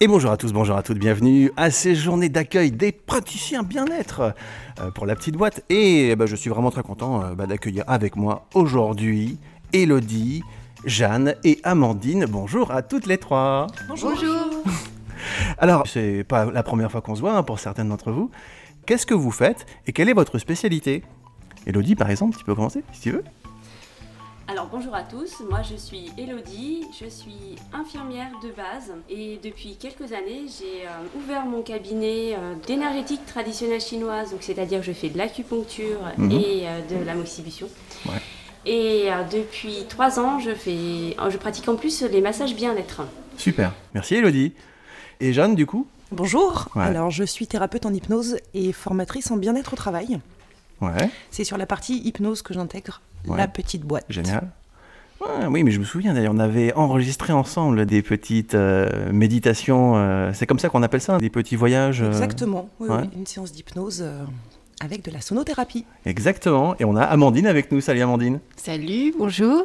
Et bonjour à tous, bonjour à toutes, bienvenue à ces journées d'accueil des praticiens bien-être euh, pour la petite boîte. Et bah, je suis vraiment très content euh, bah, d'accueillir avec moi aujourd'hui Elodie, Jeanne et Amandine. Bonjour à toutes les trois. Bonjour. Alors, c'est pas la première fois qu'on se voit hein, pour certaines d'entre vous. Qu'est-ce que vous faites et quelle est votre spécialité? Elodie, par exemple, tu peux commencer si tu veux. Alors bonjour à tous, moi je suis Elodie, je suis infirmière de base et depuis quelques années j'ai euh, ouvert mon cabinet euh, d'énergétique traditionnelle chinoise, donc c'est-à-dire que je fais de l'acupuncture Mhm. et euh, de la moxibution. Ouais. Et euh, depuis trois ans je, fais, je pratique en plus les massages bien-être. Super, merci Elodie. Et Jeanne, du coup Bonjour, Ouais. alors je suis thérapeute en hypnose et formatrice en bien-être au travail. Ouais, C'est sur la partie hypnose que j'intègre Ouais. la petite boîte. génial. Ouais, oui, mais je me souviens d'ailleurs, on avait enregistré ensemble des petites euh, méditations. euh, c'est comme ça qu'on appelle ça, des petits voyages. euh, Exactement, oui, une séance d'hypnose avec de la sonothérapie. Exactement. Et on a Amandine avec nous. Salut Amandine. Salut, bonjour.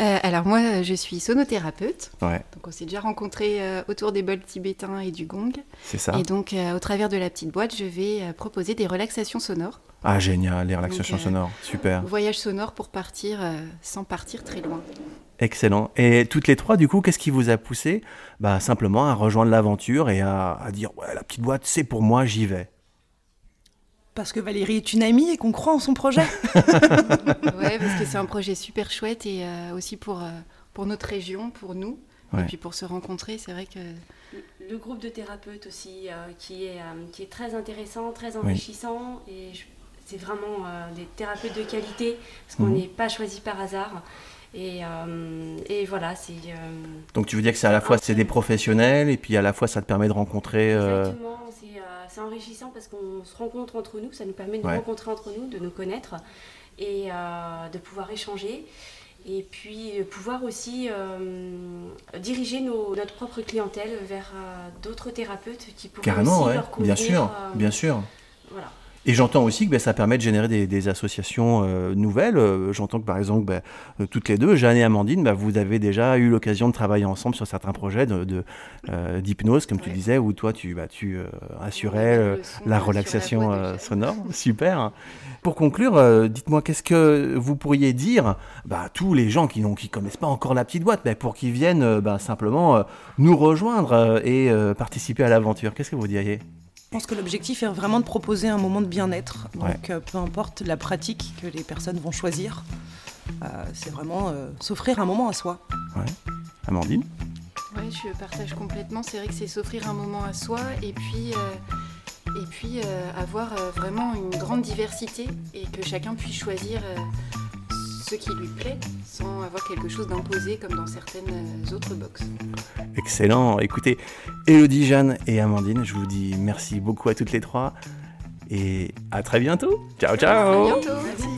Euh, alors moi, je suis sonothérapeute. Ouais, Donc on s'est déjà rencontrés euh, autour des bols tibétains et du gong. c'est ça. Et donc euh, au travers de la petite boîte, je vais euh, proposer des relaxations sonores. Ah, génial, les relaxations Donc, euh, sonores. Super. Voyage sonore pour partir euh, sans partir très loin. Excellent. Et toutes les trois, du coup, qu'est-ce qui vous a poussé bah, Simplement à rejoindre l'aventure et à, à dire Ouais, la petite boîte, c'est pour moi, j'y vais? Parce que Valérie est une amie et qu'on croit en son projet. Ouais, parce que c'est un projet super chouette et euh, aussi pour, euh, pour notre région, pour nous. Ouais. Et puis pour se rencontrer, c'est vrai que Le- Le groupe de thérapeutes aussi euh, qui, est, euh, qui est très intéressant, très enrichissant et c'est vraiment euh, des thérapeutes de qualité parce qu'on Mhm. n'est pas choisi par hasard. Et, euh, et voilà, c'est euh, Donc tu veux dire que c'est à la fois c'est des professionnels et puis à la fois ça te permet de rencontrer. euh, exactement, c'est euh, enrichissant parce qu'on se rencontre entre nous, ça nous permet de nous rencontrer entre nous, de nous connaître et euh, de pouvoir échanger. Et puis de pouvoir aussi euh, diriger nos- notre propre clientèle vers euh, d'autres thérapeutes qui pourraient Carrément, aussi ouais. leur convenir. Bien sûr, euh, bien sûr. Voilà. Et j'entends aussi que ben, ça permet de générer des, des associations euh, nouvelles. Euh, j'entends que par exemple, ben, euh, toutes les deux, Jeanne et Amandine, ben, vous avez déjà eu l'occasion de travailler ensemble sur certains projets de, de, d'hypnose, comme tu disais, où toi tu, bah, tu assurais son, la relaxation sonore. Super. Pour conclure, dites-moi qu'est-ce que vous pourriez dire bah, à tous les gens qui ne qui connaissent pas encore la petite boîte, pour qu'ils viennent ben, simplement nous rejoindre et participer à l'aventure? Qu'est-ce que vous diriez? Je pense que l'objectif est vraiment de proposer un moment de bien-être. Donc Ouais. euh, peu importe la pratique que les personnes vont choisir, euh, c'est vraiment euh, s'offrir un moment à soi. Amandine? Ouais, je partage complètement. C'est vrai que c'est s'offrir un moment à soi et puis, euh, et puis euh, avoir euh, vraiment une grande diversité et que chacun puisse choisir euh, ce qui lui plaît sans avoir quelque chose d'imposé comme dans certaines euh, autres boxes. Excellent. Écoutez, Elodie, Jeanne et Amandine, je vous dis merci beaucoup à toutes les trois et à très bientôt. Ciao, ciao. À bientôt. Merci.